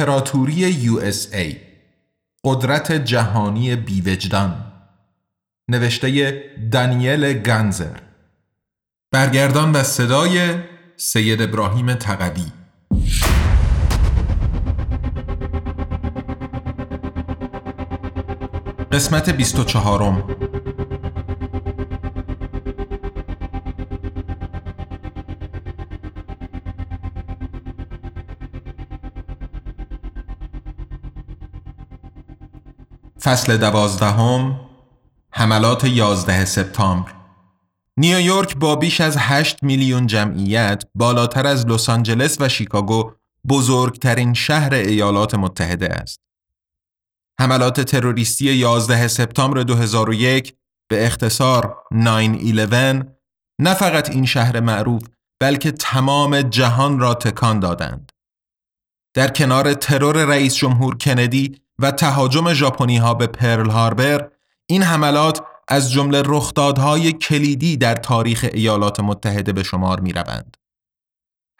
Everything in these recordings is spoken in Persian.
امپراتوری USA قدرت جهانی بیوجدان. نوشته دانیل گنزر برگردان و صدای سید ابراهیم تقوی. قسمت 24 فصل دوازدهم حملات یازده سپتامبر نیویورک با بیش از 8 میلیون جمعیت بالاتر از لس آنجلس و شیکاگو بزرگترین شهر ایالات متحده است. حملات تروریستی 11 سپتامبر 2001 به اختصار 9-11 نه فقط این شهر معروف بلکه تمام جهان را تکان دادند. در کنار ترور رئیس جمهور کندی و تهاجم ژاپنی ها به پرل هاربر این حملات از جمله رخدادهای کلیدی در تاریخ ایالات متحده به شمار می روند.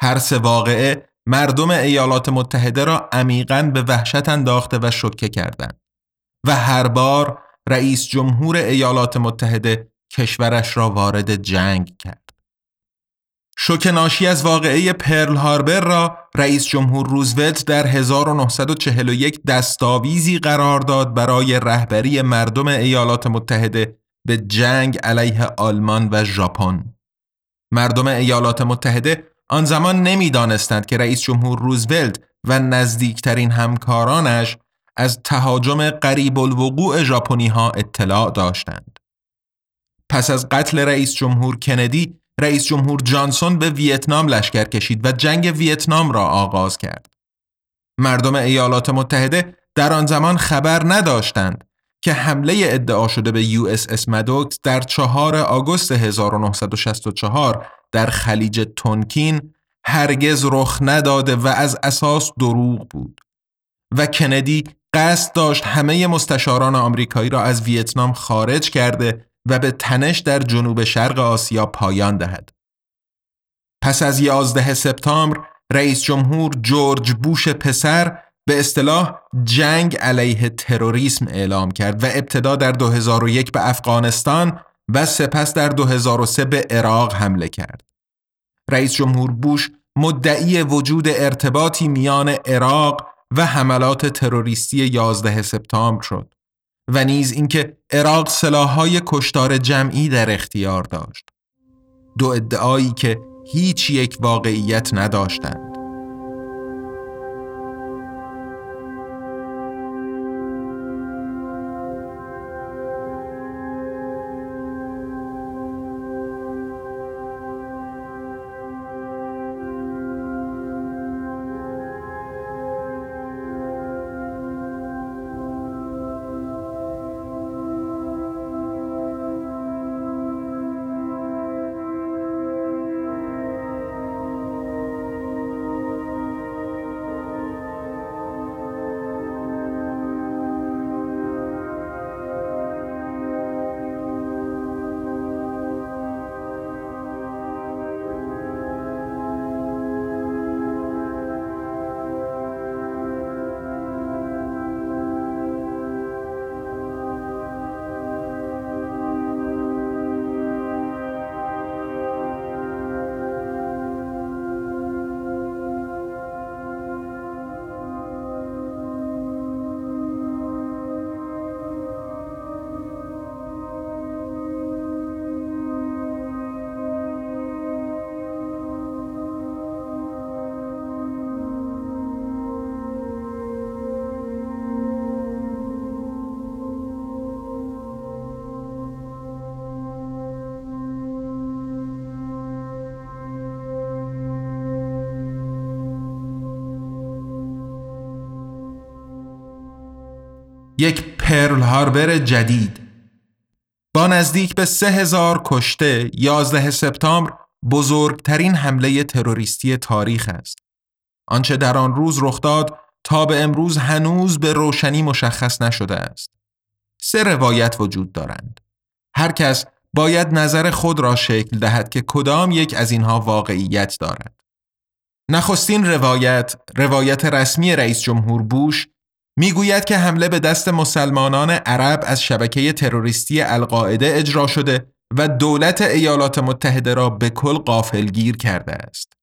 هر سه واقعه مردم ایالات متحده را عمیقا به وحشت انداخته و شوکه کردند و هر بار رئیس جمهور ایالات متحده کشورش را وارد جنگ کرد. شوک ناشی از واقعه پرل هاربر را رئیس جمهور روزولت در 1941 دستاویزی قرار داد برای رهبری مردم ایالات متحده به جنگ علیه آلمان و ژاپن. مردم ایالات متحده آن زمان نمی‌دانستند که رئیس جمهور روزولت و نزدیکترین همکارانش از تهاجم قریب الوقوع ژاپنی ها اطلاع داشتند. پس از قتل رئیس جمهور کندی رئیس جمهور جانسون به ویتنام لشکر کشید و جنگ ویتنام را آغاز کرد. مردم ایالات متحده در آن زمان خبر نداشتند که حمله ادعا شده به USS Maddox در 4 آگوست 1964 در خلیج تونکین هرگز رخ نداده و از اساس دروغ بود و کندی قصد داشت همه مستشاران آمریکایی را از ویتنام خارج کرده و به تنش در جنوب شرق آسیا پایان دهد. پس از 11 سپتامبر رئیس جمهور جورج بوش پسر به اصطلاح جنگ علیه تروریسم اعلام کرد و ابتدا در 2001 به افغانستان و سپس در 2003 به عراق حمله کرد. رئیس جمهور بوش مدعی وجود ارتباطی میان عراق و حملات تروریستی 11 سپتامبر شد. و نیز اینکه عراق سلاحهای کشتار جمعی در اختیار داشت. دو ادعایی که هیچ یک واقعیت نداشتند. یک پرل هاربر جدید با نزدیک به سه هزار کشته 11 سپتامبر بزرگترین حمله تروریستی تاریخ است. آنچه در آن روز رخ داد تا به امروز هنوز به روشنی مشخص نشده است. سه روایت وجود دارند. هر کس باید نظر خود را شکل دهد که کدام یک از اینها واقعیت دارد. نخستین روایت، روایت رسمی رئیس جمهور بوش می‌گوید که حمله به دست مسلمانان عرب از شبکه تروریستی القاعده اجرا شده و دولت ایالات متحده را به کل قافلگیر کرده است.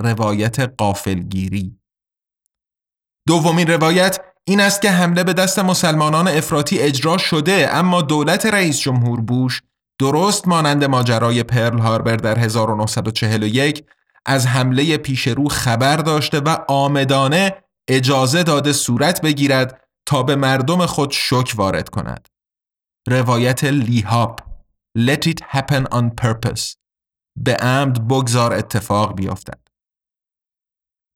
روایت قافلگیری دومین روایت این است که حمله به دست مسلمانان افراطی اجرا شده اما دولت رئیس جمهور بوش درست مانند ماجرای پرل هاربر در 1941 از حمله پیش رو خبر داشته و آمدانه اجازه داده صورت بگیرد تا به مردم خود شک وارد کند. روایت لیهاب Let it happen on purpose به عمد بگذار اتفاق بیفتد.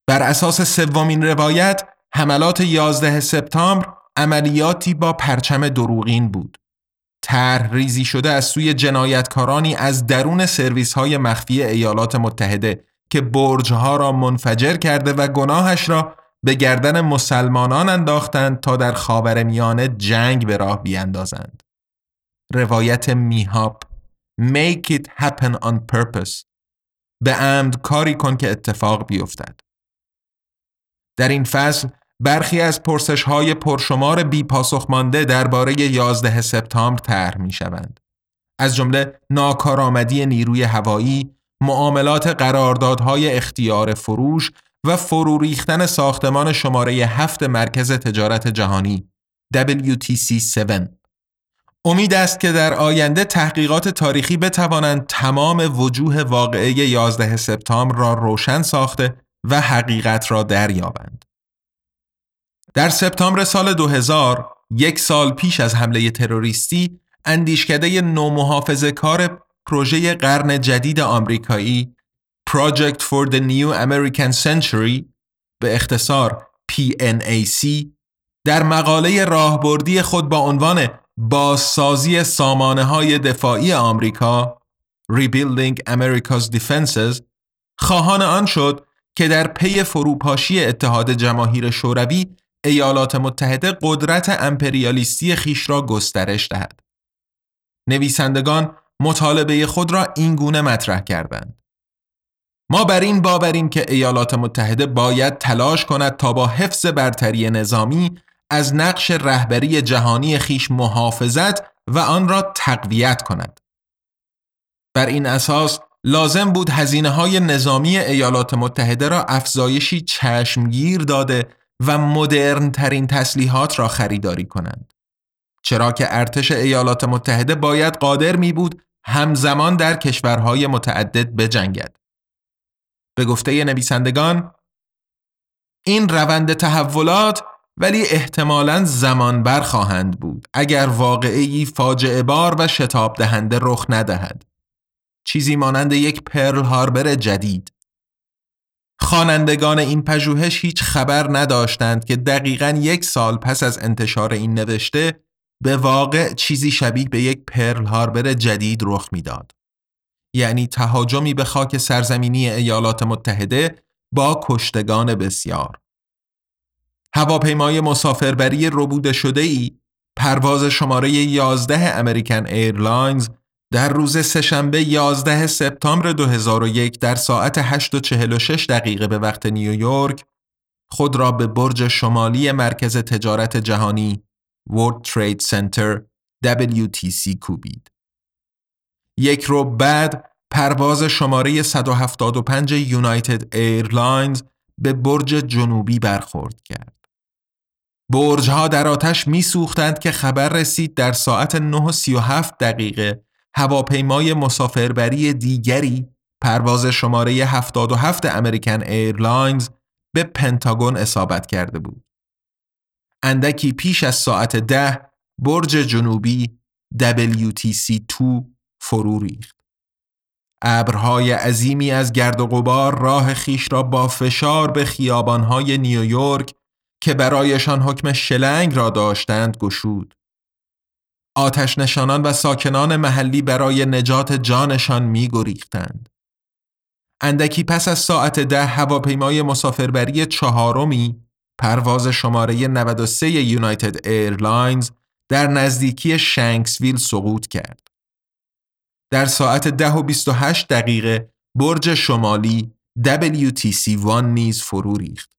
بر اساس سومین روایت حملات 11 سپتامبر عملیاتی با پرچم دروغین بود. طرح ریزی شده از سوی جنایتکارانی از درون سرویس های مخفی ایالات متحده که برجها را منفجر کرده و گناهش را به گردن مسلمانان انداختند تا در خاور میانه جنگ به راه بیاندازند. روایت میهاب Make it happen on purpose به عمد کاری کن که اتفاق بیفتد. در این فصل برخی از پرسش های پرشمار بی پاسخ مانده درباره 11 سپتامبر طرح می شوند. از جمله ناکارآمدی نیروی هوایی، معاملات قراردادهای اختیار فروش و فرو ریختن ساختمان شماره هفت مرکز تجارت جهانی WTC 7 امید است که در آینده تحقیقات تاریخی بتوانند تمام وجوه واقعه 11 سپتامبر را روشن ساخته و حقیقت را دریابند. در سپتامبر سال 2000 یک سال پیش از حمله تروریستی اندیشکده نومحافظه کار پروژه قرن جدید آمریکایی Project for the New American Century به اختصار PNAC در مقاله راهبردی خود با عنوان بازسازی سامانه های دفاعی آمریکا Rebuilding America's Defenses خواهان آن شد که در پی فروپاشی اتحاد جماهیر شوروی ایالات متحده قدرت امپریالیستی خیش را گسترش دهد. نویسندگان مطالبه خود را این گونه مطرح کردند. ما بر این باوریم که ایالات متحده باید تلاش کند تا با حفظ برتری نظامی از نقش رهبری جهانی خیش محافظت و آن را تقویت کند. بر این اساس لازم بود هزینه های نظامی ایالات متحده را افزایشی چشمگیر داده و مدرن ترین تسلیحات را خریداری کنند. چرا که ارتش ایالات متحده باید قادر می بود همزمان در کشورهای متعدد بجنگد. به گفته نویسندگان این روند تحولات ولی احتمالاً زمان بر خواهند بود اگر واقعی فاجعه بار و شتاب دهنده رخ ندهد. چیزی مانند یک پرل هاربر جدید. خوانندگان این پژوهش هیچ خبر نداشتند که دقیقا یک سال پس از انتشار این نوشته به واقع چیزی شبیه به یک پرل هاربر جدید رخ می‌داد. یعنی تهاجمی به خاک سرزمینی ایالات متحده با کشتگان بسیار. هواپیمای مسافربری ربوده شده ای پرواز شماره 11 امریکن ایرلاینز در روز سهشنبه 11 سپتامبر 2001 در ساعت 8:46 دقیقه به وقت نیویورک خود را به برج شمالی مرکز تجارت جهانی World Trade Center WTC کوبید. یک ربع بعد پرواز شماره 175 یونایتد ایرلاینز به برج جنوبی برخورد کرد. برجها در آتش می سوختند که خبر رسید در ساعت 9:37 دقیقه هواپیمای مسافربری دیگری پرواز شماره 77 امریکن ایرلاینز به پنتاگون اصابت کرده بود. اندکی پیش از ساعت ده برج جنوبی WTC2 فرو ریخت. ابرهای عظیمی از گرد و غبار راه خیش را با فشار به خیابانهای نیویورک که برایشان حکم شلنگ را داشتند گشود. آتش نشانان و ساکنان محلی برای نجات جانشان می گریختند. اندکی پس از ساعت ده هواپیمای مسافربری چهارمی پرواز شماره 93 یونایتد ایرلاینز در نزدیکی شنکسویل سقوط کرد. در ساعت ده و 28 دقیقه برج شمالی WTC-1 نیز فرو ریخت.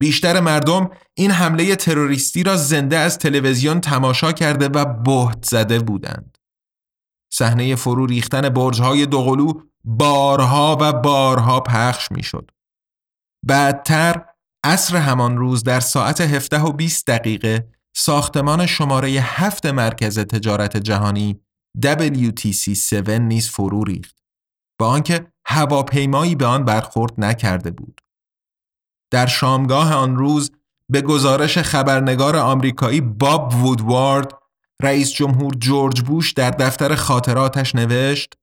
بیشتر مردم این حمله تروریستی را زنده از تلویزیون تماشا کرده و بهت زده بودند. صحنه فرو ریختن برج‌های دوقلو بارها و بارها پخش می‌شد. بعدتر عصر همان روز در ساعت 17 و 20 دقیقه ساختمان شماره هفت مرکز تجارت جهانی WTC7 نیز فرو ریخت با آنکه هواپیمایی به آن برخورد نکرده بود. در شامگاه آن روز به گزارش خبرنگار آمریکایی باب وودوارد رئیس جمهور جورج بوش در دفتر خاطراتش نوشت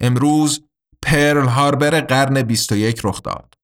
امروز پرل هاربر قرن 21 رخ داد.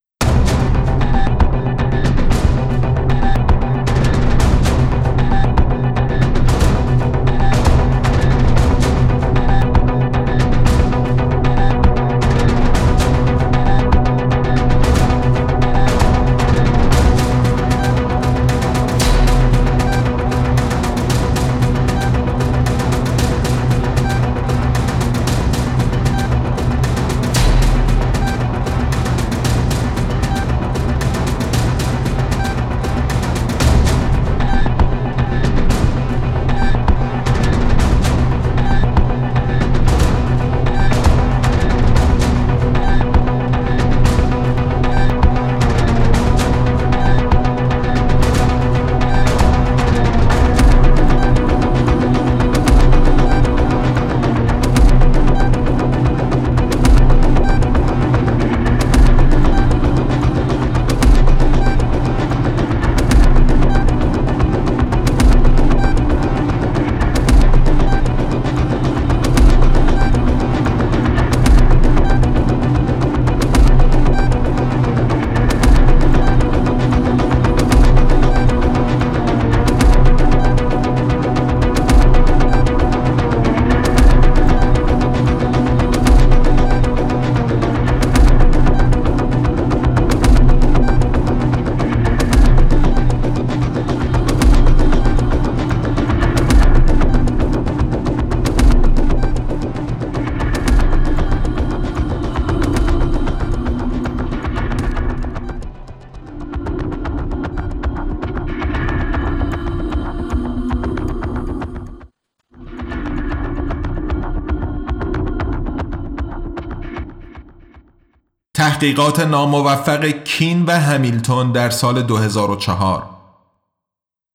تحقیقات ناموفق کین و همیلتون در سال 2004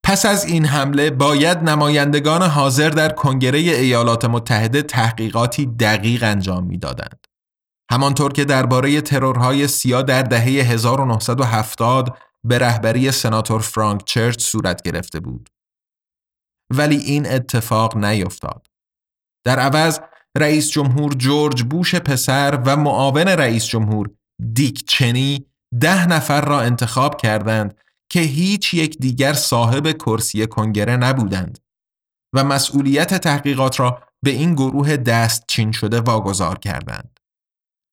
پس از این حمله باید نمایندگان حاضر در کنگره ایالات متحده تحقیقاتی دقیق انجام می‌دادند. همانطور که درباره ترورهای سیا در دهه 1970 به رهبری سناتور فرانک چرچ صورت گرفته بود. ولی این اتفاق نیفتاد. در عوض رئیس جمهور جورج بوش پسر و معاون رئیس جمهور دیک چنی ده نفر را انتخاب کردند که هیچ یک دیگر صاحب کرسی کنگره نبودند و مسئولیت تحقیقات را به این گروه دست چین شده واگذار کردند.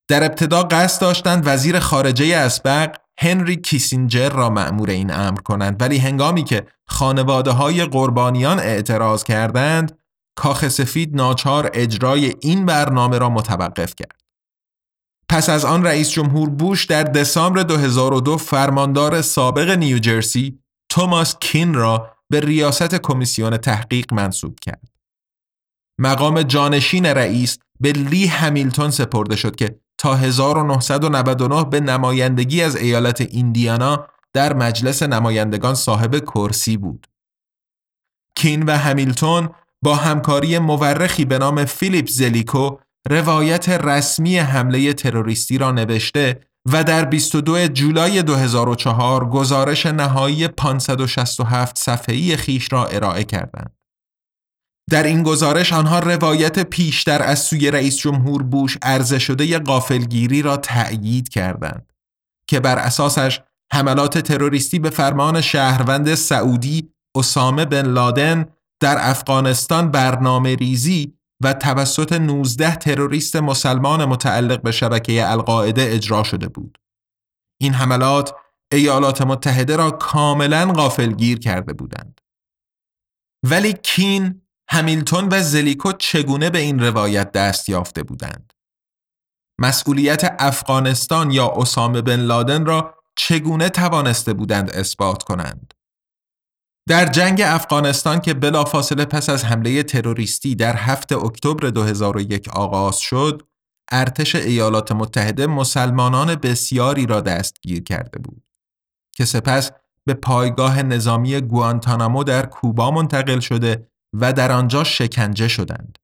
در ابتدا قصد داشتند وزیر خارجه اسبق هنری کیسینجر را مأمور این امر کنند ولی هنگامی که خانواده های قربانیان اعتراض کردند کاخ سفید ناچار اجرای این برنامه را متوقف کرد. پس از آن رئیس جمهور بوش در دسامبر 2002 فرماندار سابق نیوجرسی توماس کین را به ریاست کمیسیون تحقیق منصوب کرد. مقام جانشین رئیس به لی همیلتون سپرده شد که تا 1999 به نمایندگی از ایالت ایندیانا در مجلس نمایندگان صاحب کرسی بود. کین و همیلتون با همکاری مورخی به نام فیلیپ زلیکو روایت رسمی حمله تروریستی را نوشته و در 22 جولای 2004 گزارش نهایی 567 صفحه‌ای خیش را ارائه کردند. در این گزارش آنها روایت پیشتر از سوی رئیس جمهور بوش عرضه شده قافلگیری را تأیید کردند که بر اساسش حملات تروریستی به فرمان شهروند سعودی اسامه بن لادن در افغانستان برنامه ریزی و توسط 19 تروریست مسلمان متعلق به شبکه القاعده اجرا شده بود. این حملات ایالات متحده را کاملا غافلگیر کرده بودند. ولی کین، همیلتون و زلیکو چگونه به این روایت دست یافته بودند؟ مسئولیت افغانستان یا اسامه بن لادن را چگونه توانسته بودند اثبات کنند؟ در جنگ افغانستان که بلافاصله پس از حمله تروریستی در هفت اکتبر 2001 آغاز شد، ارتش ایالات متحده مسلمانان بسیاری را دستگیر کرده بود که سپس به پایگاه نظامی گوانتانامو در کوبا منتقل شده و در آنجا شکنجه شدند.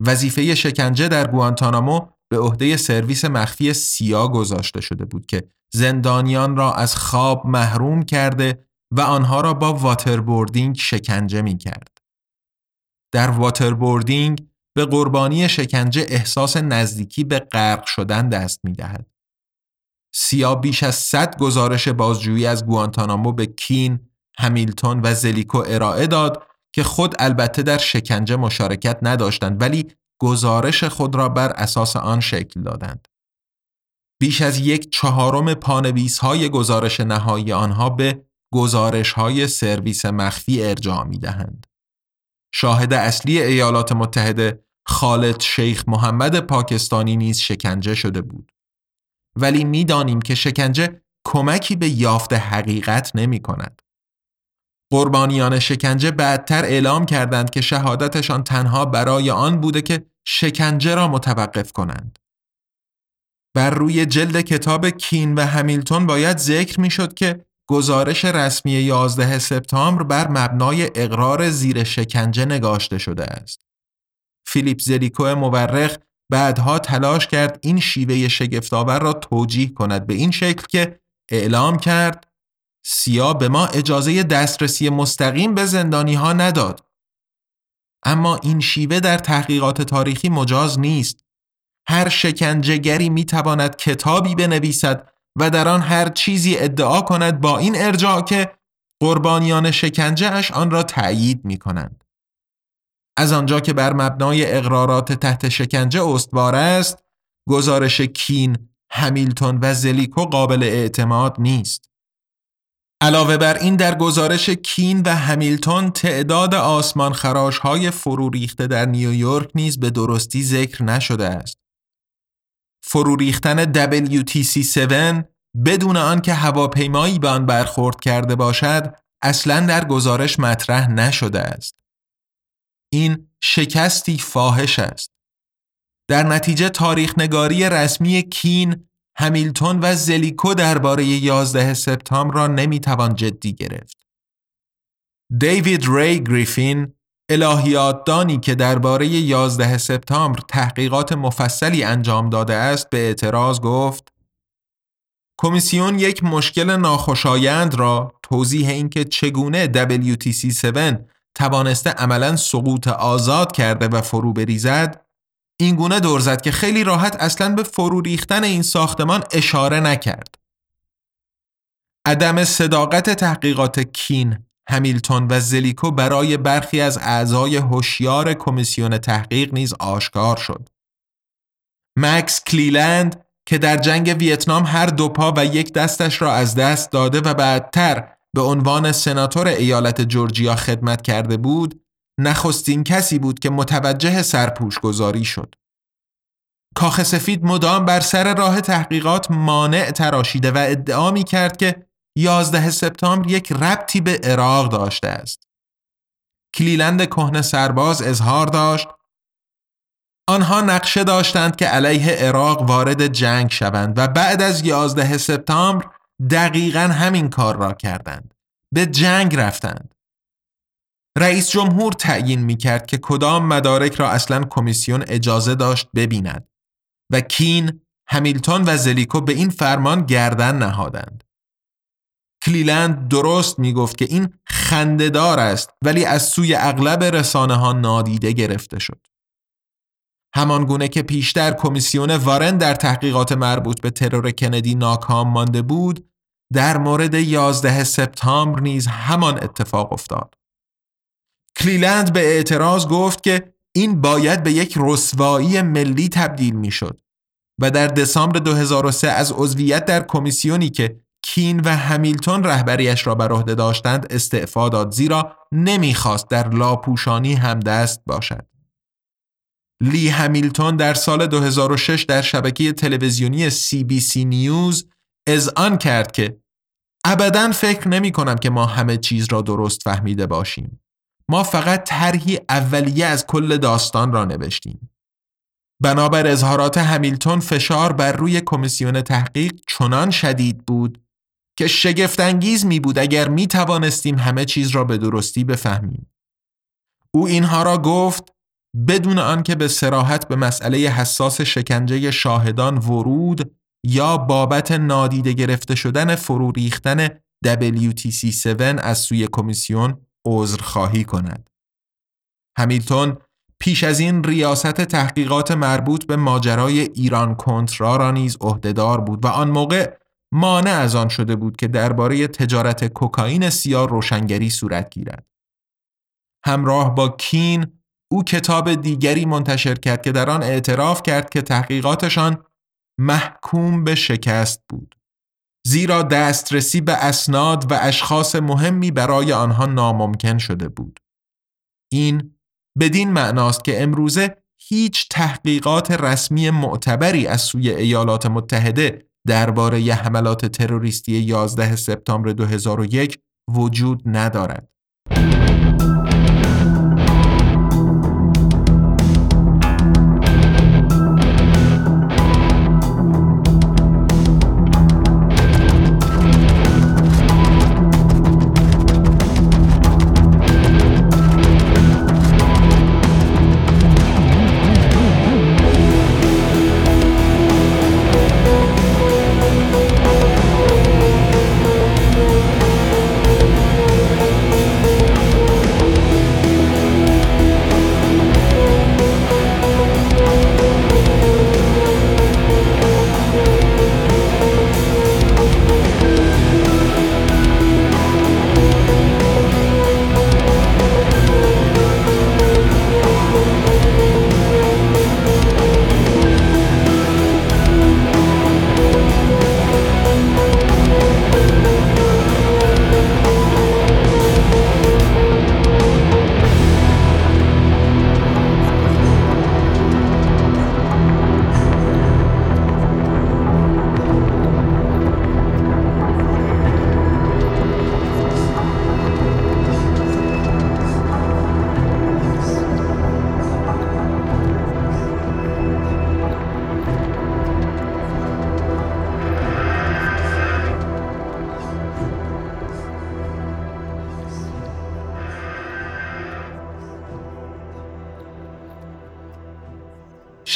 وظیفه شکنجه در گوانتانامو به عهده سرویس مخفی سیا گذاشته شده بود که زندانیان را از خواب محروم کرده و آنها را با waterboarding شکنجه می کرد. در waterboarding به قربانی شکنجه احساس نزدیکی به غرق شدن دست می دهد. سیا بیش از 100 گزارش بازجویی از گوانتانامو به کین، همیلتون و زلیکو ارائه داد که خود البته در شکنجه مشارکت نداشتند ولی گزارش خود را بر اساس آن شکل دادند. بیش از یک چهارم پانویس های گزارش نهایی آنها به گزارش های سرویس مخفی ارجاع می دهند. شاهد اصلی ایالات متحده خالد شیخ محمد پاکستانی نیز شکنجه شده بود. ولی می‌دانیم که شکنجه کمکی به یافت حقیقت نمی کند. قربانیان شکنجه بعدتر اعلام کردند که شهادتشان تنها برای آن بوده که شکنجه را متوقف کنند. بر روی جلد کتاب کین و همیلتون باید ذکر می شد که گزارش رسمی 11 سپتامبر بر مبنای اقرار زیر شکنجه نگاشته شده است. فیلیپ زلیکو مورخ بعدها تلاش کرد این شیوه شگفتآور را توجیه کند به این شکل که اعلام کرد سیا به ما اجازه دسترسی مستقیم به زندانی ها نداد. اما این شیوه در تحقیقات تاریخی مجاز نیست. هر شکنجهگری می تواند کتابی بنویسد و در آن هر چیزی ادعا کند با این ارجاع که قربانیان شکنجه اش آن را تأیید می کنند. از آنجا که بر مبنای اقرارات تحت شکنجه استوار است، گزارش کین، همیلتون و زلیکو قابل اعتماد نیست. علاوه بر این در گزارش کین و همیلتون تعداد آسمان خراش های فرو ریخته در نیویورک نیز به درستی ذکر نشده است. فرو ریختن WTC7 بدون آنکه هواپیمایی به آن برخورد کرده باشد اصلا در گزارش مطرح نشده است. این شکستی فاحش است. در نتیجه تاریخ نگاری رسمی کین، همیلتون و زلیکو درباره 11 سپتامبر را نمی‌توان جدی گرفت. دیوید ری گریفین الهیات دانی که درباره 11 سپتامبر تحقیقات مفصلی انجام داده است به اعتراض گفت کمیسیون یک مشکل ناخوشایند را توضیح اینکه چگونه WTC7 توانسته عملا سقوط آزاد کرده و فرو بریزد اینگونه دور زد که خیلی راحت اصلا به فرو ریختن این ساختمان اشاره نکرد. عدم صداقت تحقیقات کین همیلتون و زلیکو برای برخی از اعضای هوشیار کمیسیون تحقیق نیز آشکار شد. مکس کلیلند که در جنگ ویتنام هر دو پا و یک دستش را از دست داده و بعدتر به عنوان سناتور ایالت جورجیا خدمت کرده بود، نخستین کسی بود که متوجه سرپوش گذاری شد. کاخ سفید مدام بر سر راه تحقیقات مانع تراشیده و ادعا می کرد که 11 سپتامبر یک ربطی به عراق داشته است. کلیلند کهنه سرباز اظهار داشت آنها نقشه داشتند که علیه عراق وارد جنگ شوند و بعد از 11 سپتامبر دقیقا همین کار را کردند. به جنگ رفتند. رئیس جمهور تعیین می کرد که کدام مدارک را اصلا کمیسیون اجازه داشت ببیند و کین، همیلتون و زلیکو به این فرمان گردن نهادند. کلیلند درست می گفت که این خندهدار است ولی از سوی اغلب رسانه ها نادیده گرفته شد. همان گونه که پیشتر کمیسیون وارن در تحقیقات مربوط به ترور کندی ناکام مانده بود، در مورد 11 سپتامبر نیز همان اتفاق افتاد. کلیلند به اعتراض گفت که این باید به یک رسوایی ملی تبدیل می شد و در دسامبر 2003 از عضویت در کمیسیونی که کین و همیلتون رهبریش را بر عهده داشتند استعفا داد زیرا نمی‌خواست در لاپوشانی هم دست باشد. لی همیلتون در سال 2006 در شبکه تلویزیونی CBC نیوز آن کرد که ابدا فکر نمی کنم که ما همه چیز را درست فهمیده باشیم. ما فقط طرحی اولیه از کل داستان را نوشتیم. بنابر اظهارات همیلتون فشار بر روی کمیسیون تحقیق چنان شدید بود که شگفتانگیز می بود اگر می توانستیم همه چیز را به درستی بفهمیم. او اینها را گفت بدون آنکه به سراحت به مسئله حساس شکنجه شاهدان ورود یا بابت نادیده گرفته شدن فرو ریختن WTC7 از سوی کمیسیون خواهی کند. همیلتون پیش از این ریاست تحقیقات مربوط به ماجرای ایران کنترا را نیز عهدهدار بود و آن موقع مانع از آن شده بود که درباره تجارت کوکائین سیاه روشنگری صورت گیرد. همراه با کین او کتاب دیگری منتشر کرد که در آن اعتراف کرد که تحقیقاتشان محکوم به شکست بود. زیرا دسترسی به اسناد و اشخاص مهمی برای آنها ناممکن شده بود. این بدین معناست که امروزه هیچ تحقیقات رسمی معتبری از سوی ایالات متحده درباره حملات تروریستی 11 سپتامبر 2001 وجود ندارد.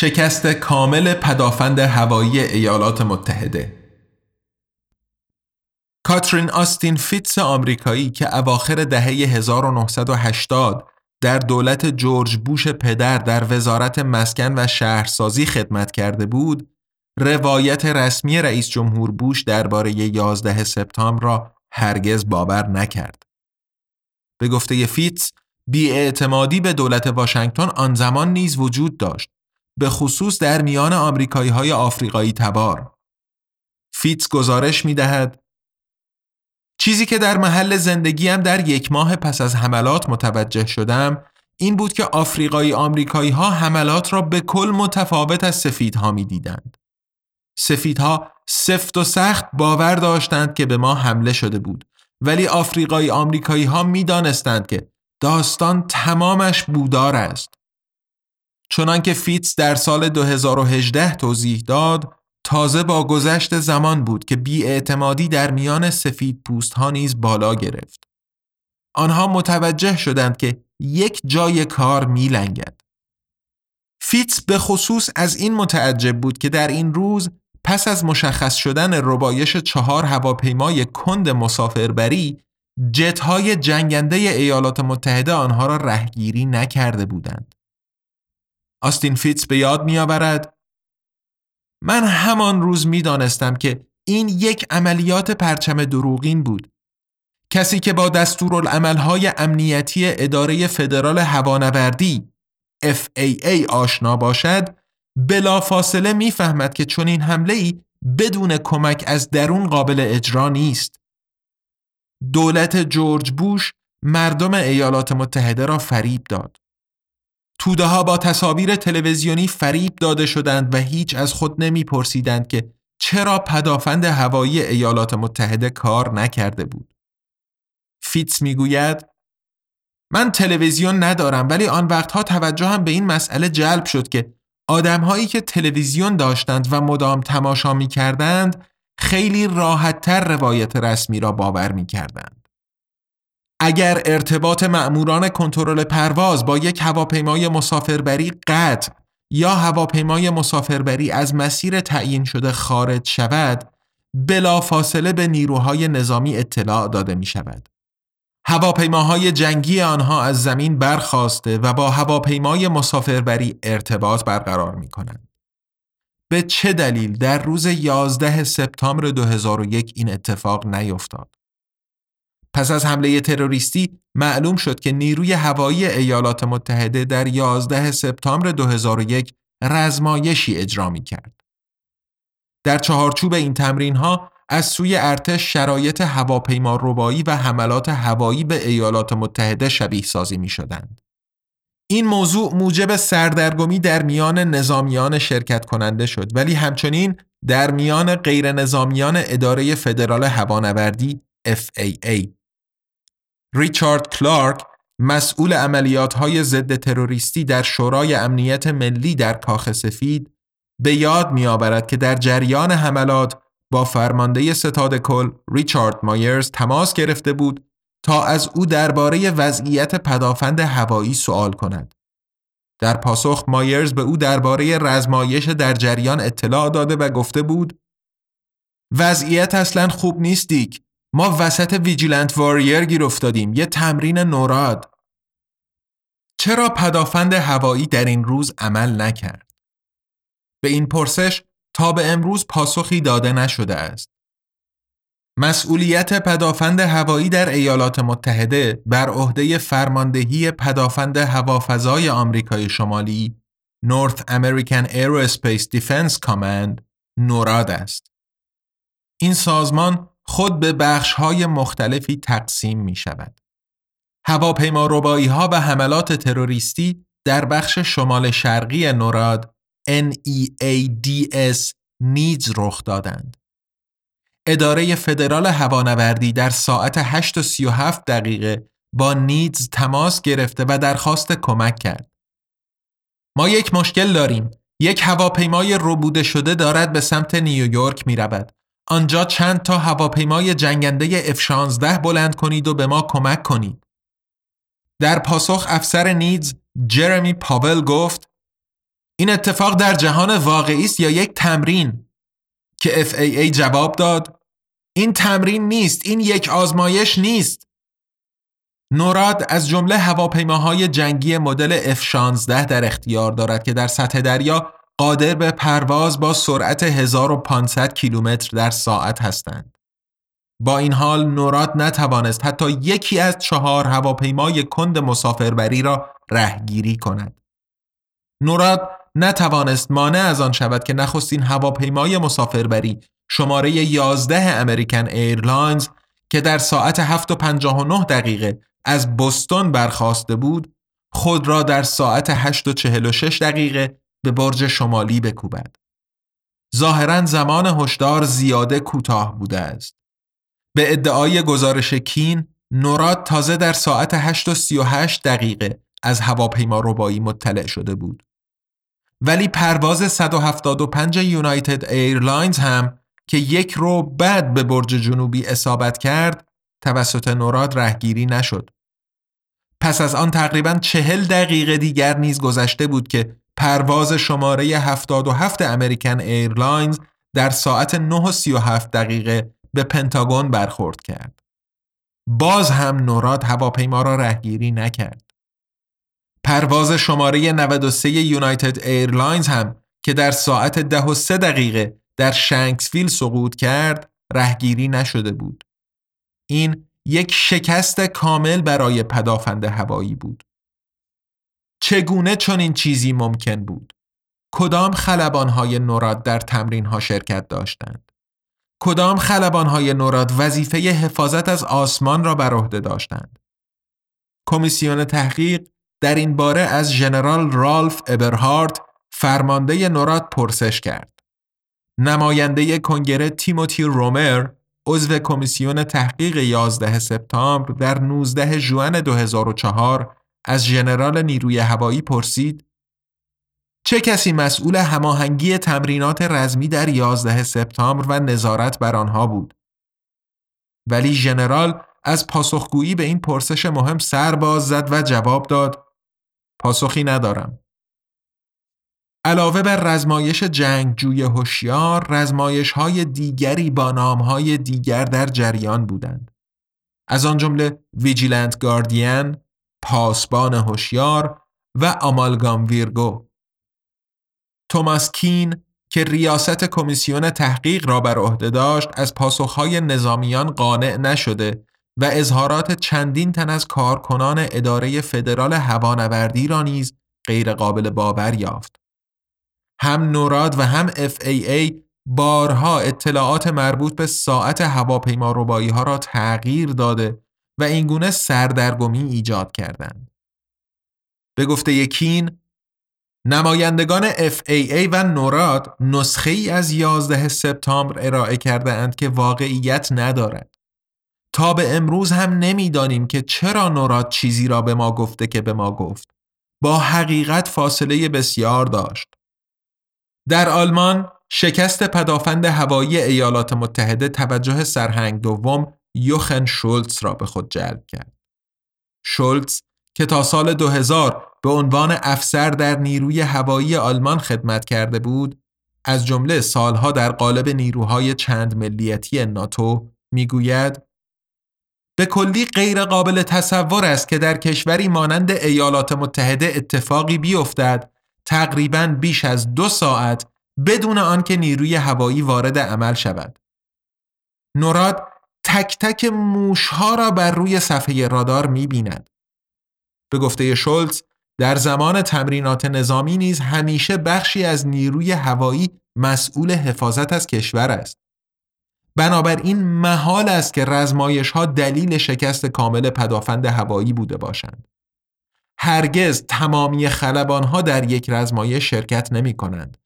شکست کامل پدافند هوایی ایالات متحده کاترین آستین فیتس آمریکایی که اواخر دهه 1980 در دولت جورج بوش پدر در وزارت مسکن و شهرسازی خدمت کرده بود، روایت رسمی رئیس جمهور بوش درباره 11 سپتامبر را هرگز باور نکرد. به گفته فیتس، بیاعتمادی به دولت واشنگتن آن زمان نیز وجود داشت به خصوص در میان آمریکایی های آفریقایی تبار. فیتس گزارش می دهد چیزی که در محل زندگیم در یک ماه پس از حملات متوجه شدم این بود که آفریقایی آمریکایی ها حملات را به کل متفاوت از سفیدها می دیدند. سفیدها سفت و سخت باور داشتند که به ما حمله شده بود ولی آفریقایی آمریکایی ها می دانستند که داستان تمامش بودار است. چنانکه فیتس در سال 2018 توضیح داد تازه با گذشت زمان بود که بیاعتمادی در میان سفید پوست ها نیز بالا گرفت. آنها متوجه شدند که یک جای کار میلنگد. فیتس به خصوص از این متعجب بود که در این روز پس از مشخص شدن ربایش چهار هواپیمای کند مسافربری های جنگنده ایالات متحده آنها را رهگیری نکرده بودند. آستین فیتس به یاد می آورد من همان روز می دانستم که این یک عملیات پرچم دروغین بود. کسی که با دستورالعملهای امنیتی اداره فدرال هوانوردی FAA آشنا باشد بلافاصله می‌فهمد که چون این حمله ای بدون کمک از درون قابل اجرا نیست. دولت جورج بوش مردم ایالات متحده را فریب داد. توده ها با تصاویر تلویزیونی فریب داده شدند و هیچ از خود نمیپرسیدند که چرا پدافند هوایی ایالات متحده کار نکرده بود. فیتس می‌گوید من تلویزیون ندارم ولی آن وقتها توجه هم به این مسئله جلب شد که آدمهایی که تلویزیون داشتند و مدام تماشا می کردند خیلی راحتتر روایت رسمی را باور می کردند. اگر ارتباط مأموران کنترل پرواز با یک هواپیمای مسافربری قطع یا هواپیمای مسافربری از مسیر تعیین شده خارج شود بلا فاصله به نیروهای نظامی اطلاع داده می شود. هواپیماهای جنگی آنها از زمین برخواسته و با هواپیمای مسافربری ارتباط برقرار می کنند. به چه دلیل در روز 11 سپتامبر 2001 این اتفاق نیفتاد؟ پس از حمله تروریستی معلوم شد که نیروی هوایی ایالات متحده در 11 سپتامبر 2001 رزمایشی اجرا می کرد. در چهارچوب این تمرین ها از سوی ارتش شرایط هواپیما ربایی و حملات هوایی به ایالات متحده شبیه سازی می شدند. این موضوع موجب سردرگمی در میان نظامیان شرکت کننده شد ولی همچنین در میان غیر نظامیان اداره فدرال هوانوردی FAA. ریچارد کلارک مسئول عملیات های ضد تروریستی در شورای امنیت ملی در کاخ سفید به یاد میآورد که در جریان حملات با فرمانده ستاد کل ریچارد مایرز تماس گرفته بود تا از او درباره وضعیت پدافند هوایی سوال کند. در پاسخ مایرز به او درباره رزمایش در جریان اطلاع داده و گفته بود وضعیت اصلا خوب نیستیک. ما وسط ویجیلنت واریر گیر افتادیم. یه تمرین نوراد. چرا پدافند هوایی در این روز عمل نکرد؟ به این پرسش تا به امروز پاسخی داده نشده است. مسئولیت پدافند هوایی در ایالات متحده بر عهده فرماندهی پدافند هوافضای آمریکای شمالی North American Aerospace Defense Command نوراد است. این سازمان خود به بخش‌های مختلفی تقسیم می شود. هواپیما ربایی ها و حملات تروریستی در بخش شمال شرقی نوراد NEADS نیز رخ دادند. اداره فدرال هوانوردی در ساعت 8 37 دقیقه با نیدز تماس گرفته و درخواست کمک کرد. ما یک مشکل داریم. یک هواپیمای ربوده شده دارد به سمت نیویورک می رود. آنجا چند تا هواپیمای جنگنده F-16 بلند کنید و به ما کمک کنید. در پاسخ افسر نیدز جرمی پاول گفت این اتفاق در جهان واقعی است یا یک تمرین که FAA جواب داد این تمرین نیست این یک آزمایش نیست نوراد از جمله هواپیماهای جنگی مدل F-16 در اختیار دارد که در سطح دریا قادر به پرواز با سرعت 1500 کیلومتر در ساعت هستند. با این حال نوراد نتوانست حتی یکی از چهار هواپیمای کند مسافربری را رهگیری کند. نوراد نتوانست مانع از آن شود که نخستین هواپیمای مسافربری شماره 11 American Airlines که در ساعت 7 و 59 دقیقه از بستون برخاسته بود خود را در ساعت 8 و 46 دقیقه به برج شمالی بکوبد. ظاهرا زمان هشدار زیاده کوتاه بوده است. به ادعای گزارش کین نوراد تازه در ساعت 8 و 38 دقیقه از هواپیما ربایی مطلع شده بود. ولی پرواز 175 United Airlines هم که یک ربع بعد به برج جنوبی اصابت کرد توسط نوراد رهگیری نشد. پس از آن تقریبا چهل دقیقه دیگر نیز گذشته بود که پرواز شماره 77 American Airlines در ساعت 9:37 دقیقه به پنتاگون برخورد کرد. باز هم نوراد هواپیما را رهگیری نکرد. پرواز شماره 93 United Airlines هم که در ساعت 10 و 3 دقیقه در شنکسفیل سقوط کرد رهگیری نشده بود. این یک شکست کامل برای پدافند هوایی بود. چگونه چنین چیزی ممکن بود؟ کدام خلبانهای نوراد در تمرینها شرکت داشتند؟ کدام خلبانهای نوراد وظیفه حفاظت از آسمان را بر عهده داشتند؟ کمیسیون تحقیق در این باره از ژنرال رالف ابرهارت فرمانده نوراد پرسش کرد. نماینده کنگره تیموتی رومر عضو کمیسیون تحقیق 11 سپتامبر در 19 ژوئن 2004 از ژنرال نیروی هوایی پرسید چه کسی مسئول هماهنگی تمرینات رزمی در 11 سپتامبر و نظارت بر آنها بود؟ ولی ژنرال از پاسخگویی به این پرسش مهم سر باز زد و جواب داد پاسخی ندارم. علاوه بر رزمایش جنگجوی هوشیار رزمایش های دیگری با نام های دیگر در جریان بودند. از آن جمله Vigilant Guardian، پاسبان هوشیار و Amalgam Virgo توماس کین که ریاست کمیسیون تحقیق را بر عهده داشت از پاسخهای نظامیان قانع نشده و اظهارات چندین تن از کارکنان اداره فدرال هوانوردی را نیز غیرقابل باور یافت. هم نوراد و هم FAA بارها اطلاعات مربوط به ساعت هواپیما ها را تغییر داده و اینگونه سردرگمی ایجاد کردند. به گفته یکین نمایندگان FAA و نوراد نسخه ای از 11 سپتامبر ارائه کرده اند که واقعیت ندارد. تا به امروز هم نمی‌دانیم که چرا نوراد چیزی را به ما گفته که به ما گفت. با حقیقت فاصله بسیار داشت. در آلمان شکست پدافند هوایی ایالات متحده توجه سرهنگ دوم یوخن شولتز را به خود جلب کرد. شولتز که تا سال 2000 به عنوان افسر در نیروی هوایی آلمان خدمت کرده بود، از جمله سالها در قالب نیروهای چند ملیتی ناتو می‌گوید به کلی غیر قابل تصور است که در کشوری مانند ایالات متحده اتفاقی بیفتد تقریبا بیش از دو ساعت بدون آنکه نیروی هوایی وارد عمل شود. نوراد تک تک موشها را بر روی صفحه رادار می بیند. به گفته شولز در زمان تمرینات نظامی نیز همیشه بخشی از نیروی هوایی مسئول حفاظت از کشور است. بنابراین محال است که رزمایش ها دلیل شکست کامل پدافند هوایی بوده باشند. هرگز تمامی خلبان ها در یک رزمایش شرکت نمی کنند.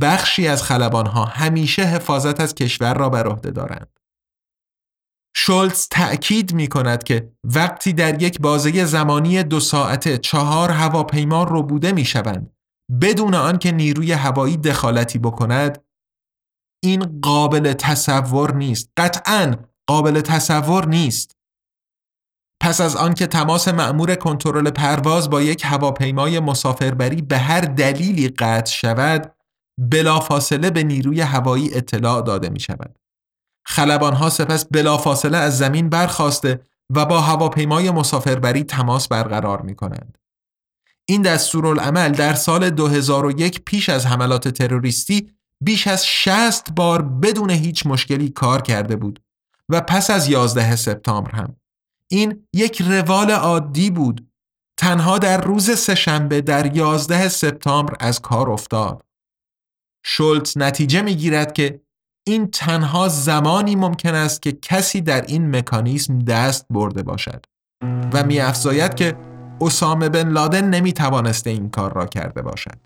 بخشی از خلبان ها همیشه حفاظت از کشور را بر عهده دارند. شولز تأکید می کند که وقتی در یک بازه زمانی دو ساعته چهار هواپیما رو بوده می شوند بدون آنکه نیروی هوایی دخالتی بکند این قابل تصور نیست. قطعا قابل تصور نیست. پس از آنکه تماس مأمور کنترل پرواز با یک هواپیمای مسافربری به هر دلیلی قطع شود بلافاصله به نیروی هوایی اطلاع داده می شود خلبانها سپس بلافاصله از زمین برخواسته و با هواپیمای مسافربری تماس برقرار می کنند. این دستورالعمل در سال 2001 پیش از حملات تروریستی بیش از 60 بار بدون هیچ مشکلی کار کرده بود و پس از 11 سپتامبر هم. این یک روال عادی بود. تنها در روز سهشنبه در 11 سپتامبر از کار افتاد. شولتز نتیجه می‌گیرد که این تنها زمانی ممکن است که کسی در این مکانیسم دست برده باشد و میافزاید که اسامه بن لادن نمی توانسته این کار را کرده باشد.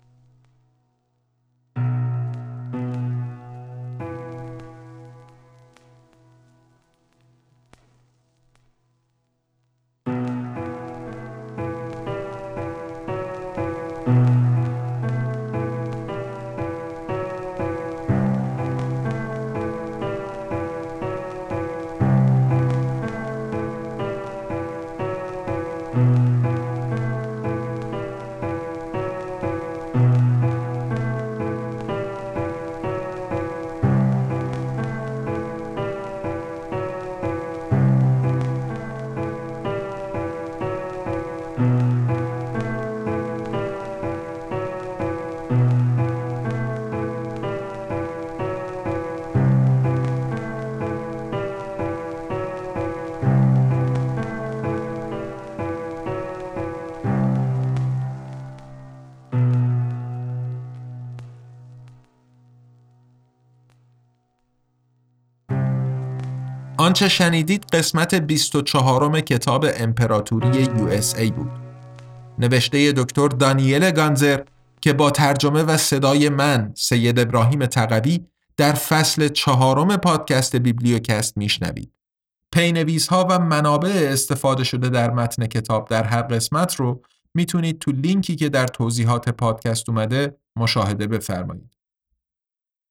آنچه شنیدید قسمت 24 کتاب امپراتوری USA بود. نوشته دکتر دانیل گانسر که با ترجمه و صدای من سید ابراهیم تقوی در فصل چهارم پادکست بیبلیوکست میشنوید. پی‌نویس ها و منابع استفاده شده در متن کتاب در هر قسمت رو می‌تونید تو لینکی که در توضیحات پادکست اومده مشاهده بفرمایید.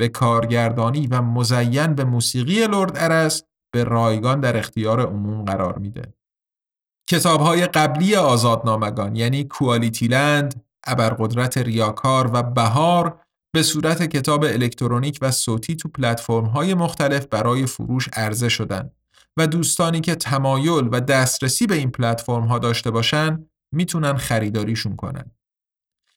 به کارگردانی و مزین به موسیقی لرد ارس به رایگان در اختیار عموم قرار میده. کتاب های قبلی آزادنامگان یعنی کوالیتی لند، ابرقدرت ریاکار و بهار به صورت کتاب الکترونیک و صوتی تو پلتفرم های مختلف برای فروش عرضه شدن و دوستانی که تمایل و دسترسی به این پلتفرم ها داشته باشن می‌تونن خریداریشون کنن.